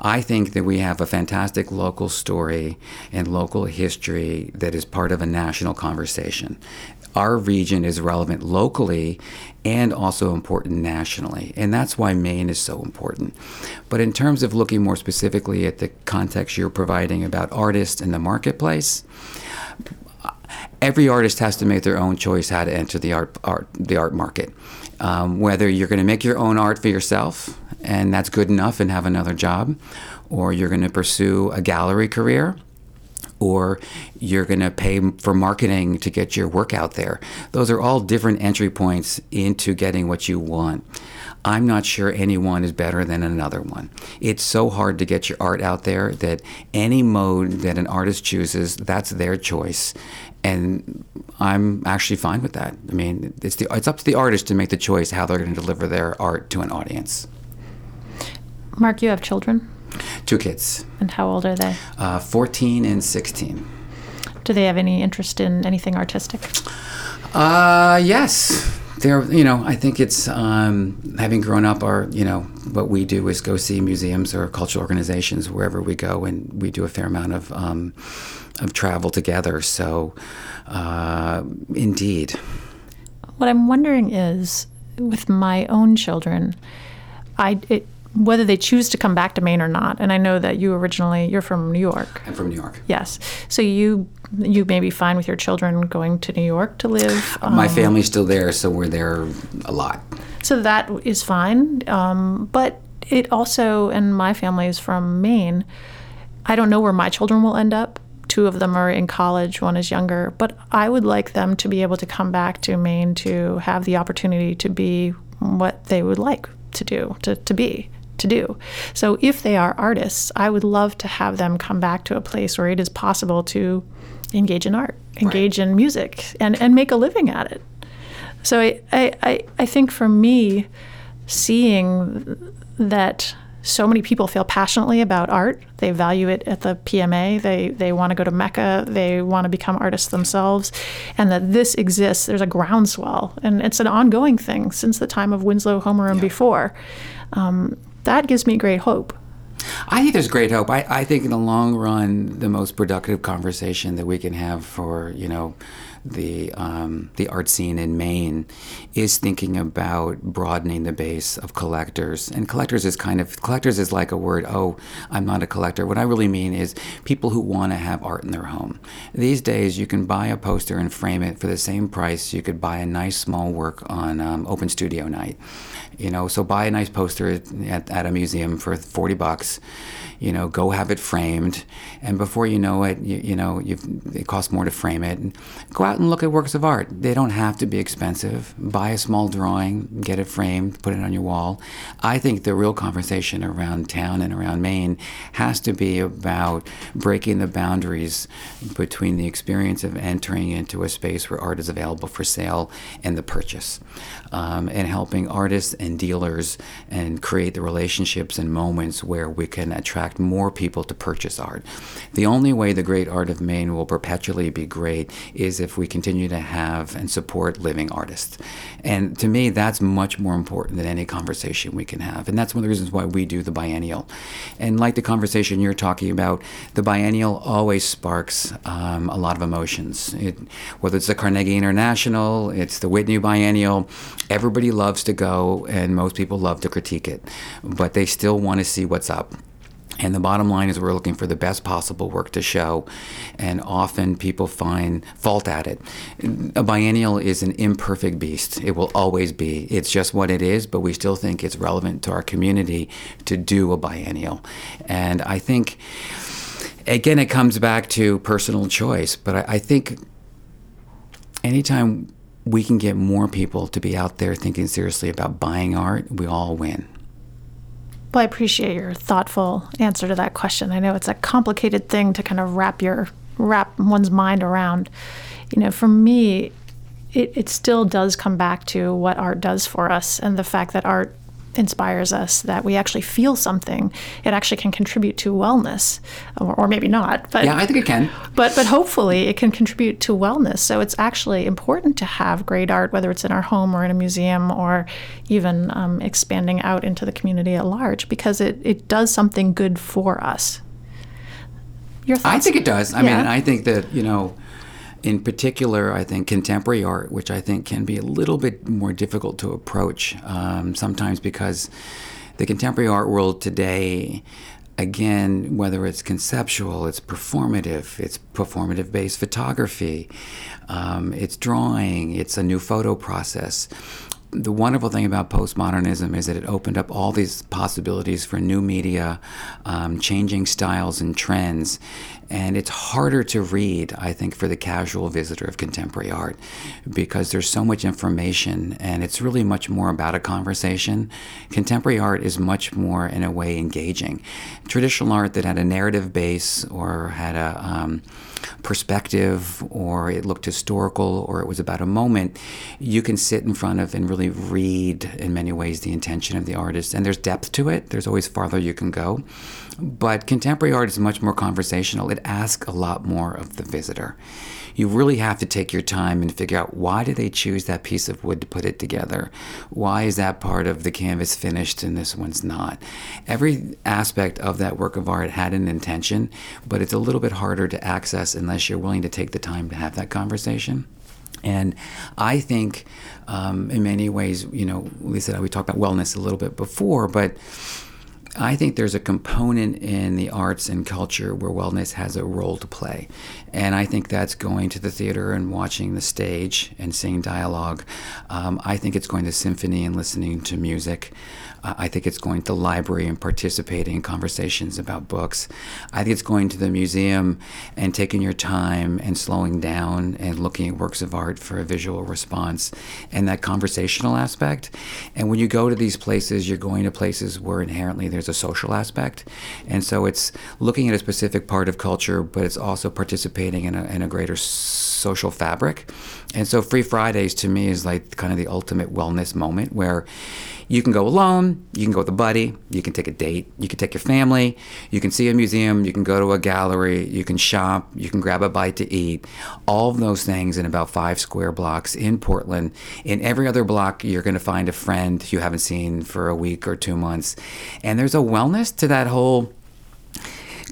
I think that we have a fantastic local story and local history that is part of a national conversation. Our region is relevant locally and also important nationally. And that's why Maine is so important. But in terms of looking more specifically at the context you're providing about artists in the marketplace, every artist has to make their own choice how to enter the art, art the art market. Um, whether you're going to make your own art for yourself and that's good enough and have another job, or you're going to pursue a gallery career or you're going to pay for marketing to get your work out there. Those are all different entry points into getting what you want. I'm not sure any one is better than another one. It's so hard to get your art out there that any mode that an artist chooses, that's their choice. And I'm actually fine with that. I mean, it's, the, it's up to the artist to make the choice how they're going to deliver their art to an audience. Mark, you have children? Two kids. And how old are they? Uh, 14 and 16. Do they have any interest in anything artistic? Uh, yes. They're, you know, I think it's um, having grown up. Our, you know, what we do is go see museums or cultural organizations wherever we go, and we do a fair amount of um, of travel together. So, uh, indeed. What I'm wondering is, with my own children, I it, whether they choose to come back to Maine or not. And I know that you originally you're from New York. I'm from New York. Yes. So you you may be fine with your children going to New York to live. Um, My family's still there, so we're there a lot. So that is fine. Um, but it also, and my family is from Maine. I don't know where my children will end up. Two of them are in college, one is younger. But I would like them to be able to come back to Maine to have the opportunity to be what they would like to do, to, to be to do. So if they are artists, I would love to have them come back to a place where it is possible to engage in art, engage right. in music, and, and make a living at it. So I, I, I think for me, seeing that so many people feel passionately about art. They value it at the PMA. They they want to go to MECA. They want to become artists themselves, and that this exists. There's a groundswell, and it's an ongoing thing since the time of Winslow, Homer, and yeah. before. Um, that gives me great hope. I think there's great hope. I, I think in the long run, the most productive conversation that we can have for, you know, the um, the art scene in Maine is thinking about broadening the base of collectors. And collectors is kind of collectors is like a word. Oh, I'm not a collector. What I really mean is people who want to have art in their home. These days, you can buy a poster and frame it for the same price you could buy a nice small work on um, open studio night. You know, so buy a nice poster at, at a museum for 40 bucks you know, go have it framed, and before you know it, you, you know, it costs more to frame it. And go out and look at works of art. They don't have to be expensive. Buy a small drawing, get it framed, put it on your wall. I think the real conversation around town and around Maine has to be about breaking the boundaries between the experience of entering into a space where art is available for sale and the purchase, um, and helping artists and dealers and create the relationships and moments where we can attract more people to purchase art. The only way the great art of Maine will perpetually be great is if we continue to have and support living artists. And to me, that's much more important than any conversation we can have. And that's one of the reasons why we do the biennial. And like the conversation you're talking about, the biennial always sparks um, a lot of emotions. It, whether it's the Carnegie International, it's the Whitney Biennial, everybody loves to go and most people love to critique it. But they still want to see what's up. And the bottom line is we're looking for the best possible work to show, and often people find fault at it. A biennial is an imperfect beast. It will always be. It's just what it is, but we still think it's relevant to our community to do a biennial. And I think, again, it comes back to personal choice, but I, I think anytime we can get more people to be out there thinking seriously about buying art, we all win. Well, I appreciate your thoughtful answer to that question. I know it's a complicated thing to kind of wrap your wrap one's mind around. You know, for me, it, it still does come back to what art does for us and the fact that art inspires us, that we actually feel something, it actually can contribute to wellness, or, or, maybe not. But yeah, I think it can. But but hopefully it can contribute to wellness. So it's actually important to have great art, whether it's in our home or in a museum, or even um, expanding out into the community at large, because it it does something good for us. Your thoughts? I think it does. I yeah. mean, I think that you know in particular, I think contemporary art, which I think can be a little bit more difficult to approach um, sometimes because the contemporary art world today, again, whether it's conceptual, it's performative, it's performative based photography, um, it's drawing, it's a new photo process the wonderful thing about postmodernism is that it opened up all these possibilities for new media, um, changing styles and trends. And it's harder to read, I think, for the casual visitor of contemporary art because there's so much information and it's really much more about a conversation. Contemporary art is much more, in a way, engaging. Traditional art that had a narrative base or had a um, perspective or it looked historical or it was about a moment, you can sit in front of and really read in many ways the intention of the artist. And there's depth to it, there's always farther you can go. But contemporary art is much more conversational, it asks a lot more of the visitor you really have to take your time and figure out why did they choose that piece of wood to put it together? Why is that part of the canvas finished and this one's not? Every aspect of that work of art had an intention, but it's a little bit harder to access unless you're willing to take the time to have that conversation. And I think, um, in many ways, you know, Lisa, we talked about wellness a little bit before, but I think there's a component in the arts and culture where wellness has a role to play. And I think that's going to the theater and watching the stage and seeing dialogue. Um, I think it's going to symphony and listening to music. I think it's going to the library and participating in conversations about books. I think it's going to the museum and taking your time and slowing down and looking at works of art for a visual response and that conversational aspect. And when you go to these places, you're going to places where inherently there's a social aspect. And so it's looking at a specific part of culture, but it's also participating in a, in a greater social fabric. And so Free Fridays to me is like kind of the ultimate wellness moment where you can go alone, you can go with a buddy, you can take a date, you can take your family, you can see a museum, you can go to a gallery, you can shop, you can grab a bite to eat. All of those things in about five square blocks in Portland. In every other block, you're going to find a friend you haven't seen for a week or two months. And there's a wellness to that whole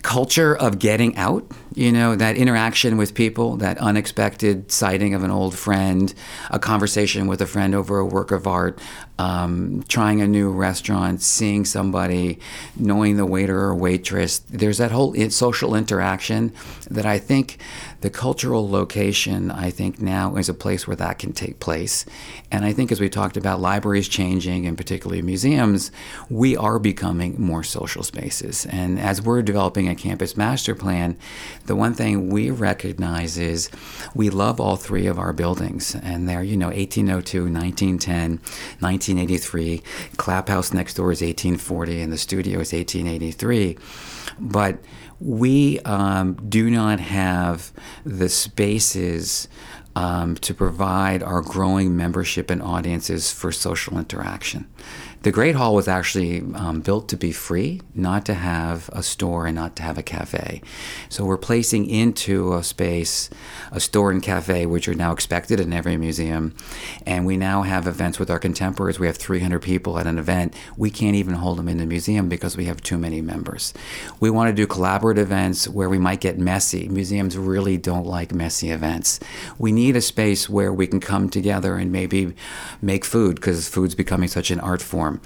culture of getting out, you know, that interaction with people, that unexpected sighting of an old friend, a conversation with a friend over a work of art, um, trying a new restaurant, seeing somebody, knowing the waiter or waitress. There's that whole social interaction that I think the cultural location, I think now is a place where that can take place. And I think as we talked about libraries changing and particularly museums, we are becoming more social spaces. And as we're developing a campus master plan, the one thing we recognize is we love all three of our buildings. And they're, you know, 1802, 1910, 1983. Clapp House next door is 1840 and the studio is 1883. But we um, do not have the spaces um, to provide our growing membership and audiences for social interaction. The Great Hall was actually um, built to be free, not to have a store and not to have a cafe. So we're placing into a space a store and cafe, which are now expected in every museum. And we now have events with our contemporaries. We have 300 people at an event. We can't even hold them in the museum because we have too many members. We want to do collaborative events where we might get messy. Museums really don't like messy events. We need a space where we can come together and maybe make food because food's becoming such an art form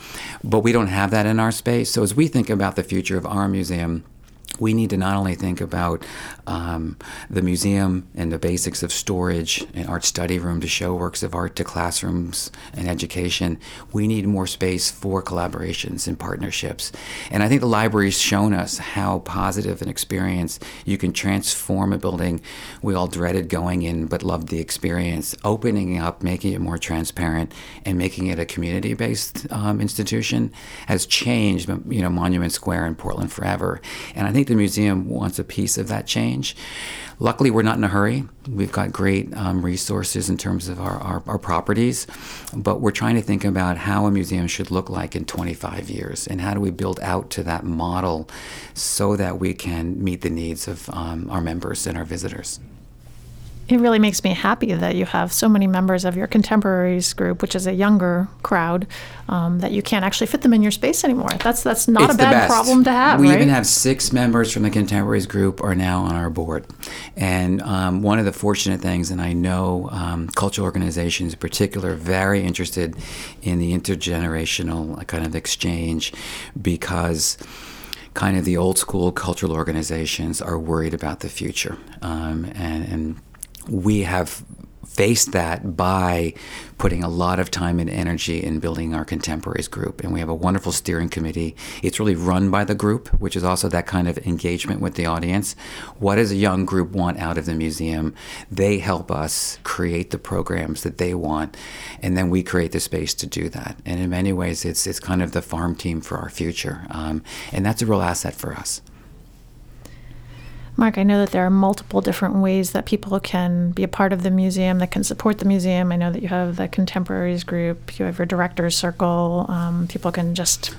but we don't have that in our space. So as we think about the future of our museum, we need to not only think about um, the museum and the basics of storage and art study room to show works of art to classrooms and education, we need more space for collaborations and partnerships. And I think the library's shown us how positive an experience you can transform a building we all dreaded going in but loved the experience, opening up, making it more transparent, and making it a community-based um, institution has changed, you know, Monument Square in Portland forever. And I think the museum wants a piece of that change. Luckily, we're not in a hurry. We've got great um, resources in terms of our, our, our, properties, but we're trying to think about how a museum should look like in 25 years and how do we build out to that model so that we can meet the needs of um, our members and our visitors it really makes me happy that you have so many members of your contemporaries group, which is a younger crowd, um, that you can't actually fit them in your space anymore. That's that's not it's a bad problem to have. We right? even have six members from the contemporaries group are now on our board, and um, one of the fortunate things, and I know um, cultural organizations in particular, very interested in the intergenerational kind of exchange because kind of the old school cultural organizations are worried about the future um, and, and we have faced that by putting a lot of time and energy in building our contemporaries group. And we have a wonderful steering committee. It's really run by the group, which is also that kind of engagement with the audience. What does a young group want out of the museum? They help us create the programs that they want, and then we create the space to do that. And in many ways, it's, it's kind of the farm team for our future. Um, and that's a real asset for us. Mark, I know that there are multiple different ways that people can be a part of the museum, that can support the museum. I know that you have the contemporaries group, you have your director's circle. Um, people can just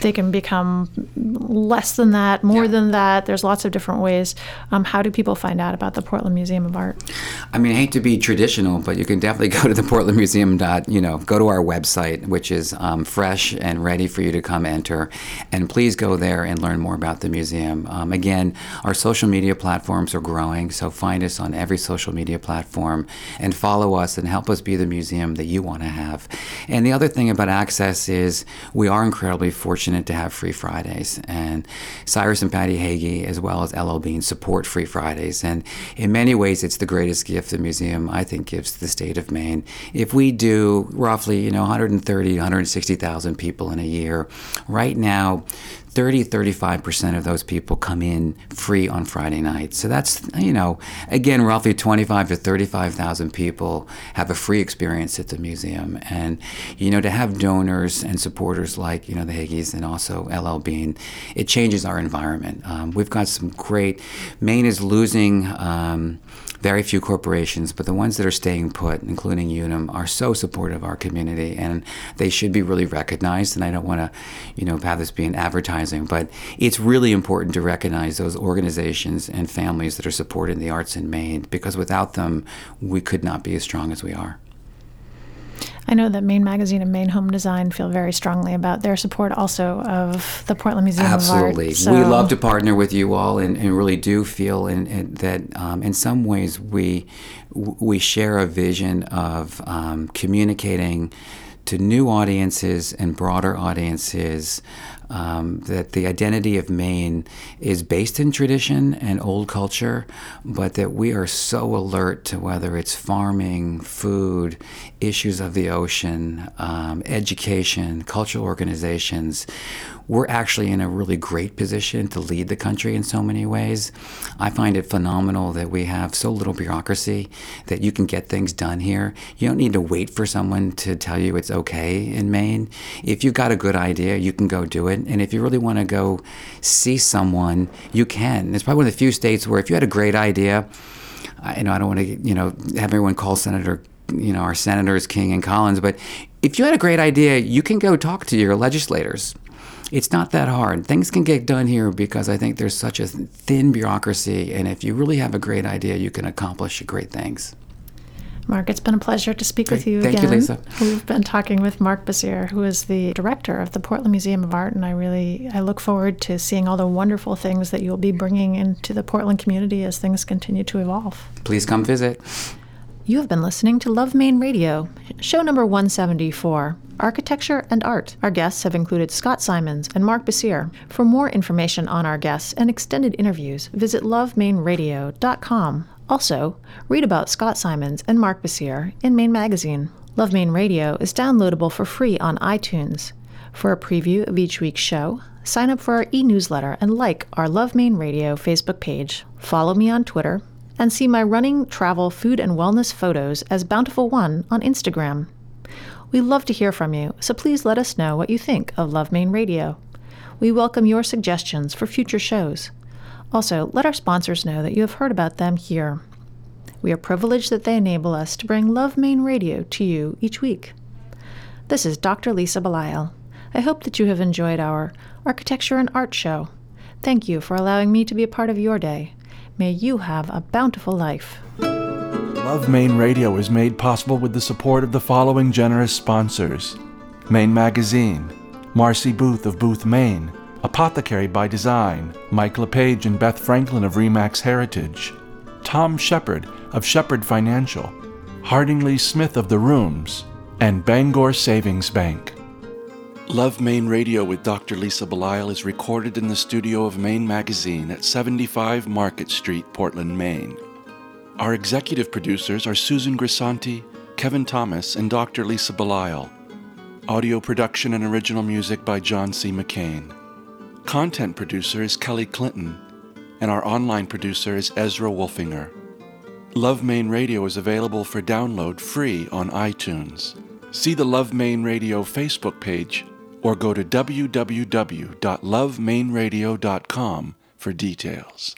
they can become less than that, more yeah. than that. There's lots of different ways. Um, how do people find out about the Portland Museum of Art? I mean, I hate to be traditional, but you can definitely go to the Portland Museum. Dot, you know, go to our website, which is um, fresh and ready for you to come enter, and please go there and learn more about the museum. Um, again, our social media platforms are growing, so find us on every social media platform and follow us and help us be the museum that you want to have. And the other thing about access is we are incredibly fortunate fortunate to have Free Fridays. And Cyrus and Patty Hagge, as well as LL Bean, support Free Fridays. And in many ways, it's the greatest gift the museum, I think, gives to the state of Maine. If we do roughly, you know, 130, 160,000 people in a year, right now, 30, 35% of those people come in free on Friday night. So that's, you know, again, roughly 25 to 35,000 people have a free experience at the museum. And, you know, to have donors and supporters like, you know, the Hagges and also LL Bean, it changes our environment. Um, we've got some great, Maine is losing. Um, very few corporations, but the ones that are staying put, including Unum, are so supportive of our community, and they should be really recognized. And I don't want to, you know, have this be an advertising, but it's really important to recognize those organizations and families that are supporting the arts in Maine, because without them, we could not be as strong as we are. I know that Maine Magazine and Maine Home Design feel very strongly about their support also of the Portland Museum Absolutely. of Art. So. We love to partner with you all and, and really do feel in, in, that um, in some ways we, we share a vision of um, communicating to new audiences and broader audiences um, that the identity of Maine is based in tradition and old culture, but that we are so alert to whether it's farming, food, issues of the ocean, um, education, cultural organizations we're actually in a really great position to lead the country in so many ways. I find it phenomenal that we have so little bureaucracy that you can get things done here. You don't need to wait for someone to tell you it's okay in Maine. If you've got a good idea, you can go do it. And if you really want to go see someone, you can. It's probably one of the few states where if you had a great idea, I, you know, I don't want to, you know, have everyone call Senator you know, our senators King and Collins, but if you had a great idea, you can go talk to your legislators it's not that hard. Things can get done here because I think there's such a thin bureaucracy, and if you really have a great idea, you can accomplish great things. Mark, it's been a pleasure to speak Great. with you Thank again. you, Lisa. We've been talking with Mark Bessire, who is the director of the Portland Museum of Art, and I really I look forward to seeing all the wonderful things that you'll be bringing into the Portland community as things continue to evolve. Please come visit. You have been listening to Love Maine Radio, show number 174, Architecture and Art. Our guests have included Scott Simons and Mark Bessire. For more information on our guests and extended interviews, visit lovemaineradio.com. Also, read about Scott Simons and Mark Bessire in Maine Magazine. Love Maine Radio is downloadable for free on iTunes. For a preview of each week's show, sign up for our e newsletter and like our Love Maine Radio Facebook page. Follow me on Twitter and see my running, travel, food, and wellness photos as Bountiful One on Instagram. We love to hear from you, so please let us know what you think of Love Maine Radio. We welcome your suggestions for future shows. Also, let our sponsors know that you have heard about them here. We are privileged that they enable us to bring Love Maine Radio to you each week. This is Dr. Lisa Belisle. I hope that you have enjoyed our Architecture and Art Show. Thank you for allowing me to be a part of your day. May you have a bountiful life. Love Maine Radio is made possible with the support of the following generous sponsors Maine Magazine, Marcy Booth of Booth, Maine, Apothecary by Design, Mike LePage and Beth Franklin of Remax Heritage, Tom Shepard of Shepard Financial, Harding Lee Smith of The Rooms, and Bangor Savings Bank. Love Maine Radio with Dr. Lisa Belisle is recorded in the studio of Maine Magazine at 75 Market Street, Portland, Maine. Our executive producers are Susan Grisanti, Kevin Thomas, and Dr. Lisa Belisle. Audio production and original music by John C. McCain. Content producer is Kelly Clinton, and our online producer is Ezra Wolfinger. Love Maine Radio is available for download free on iTunes. See the Love Maine Radio Facebook page or go to www.lovemaineradio.com for details.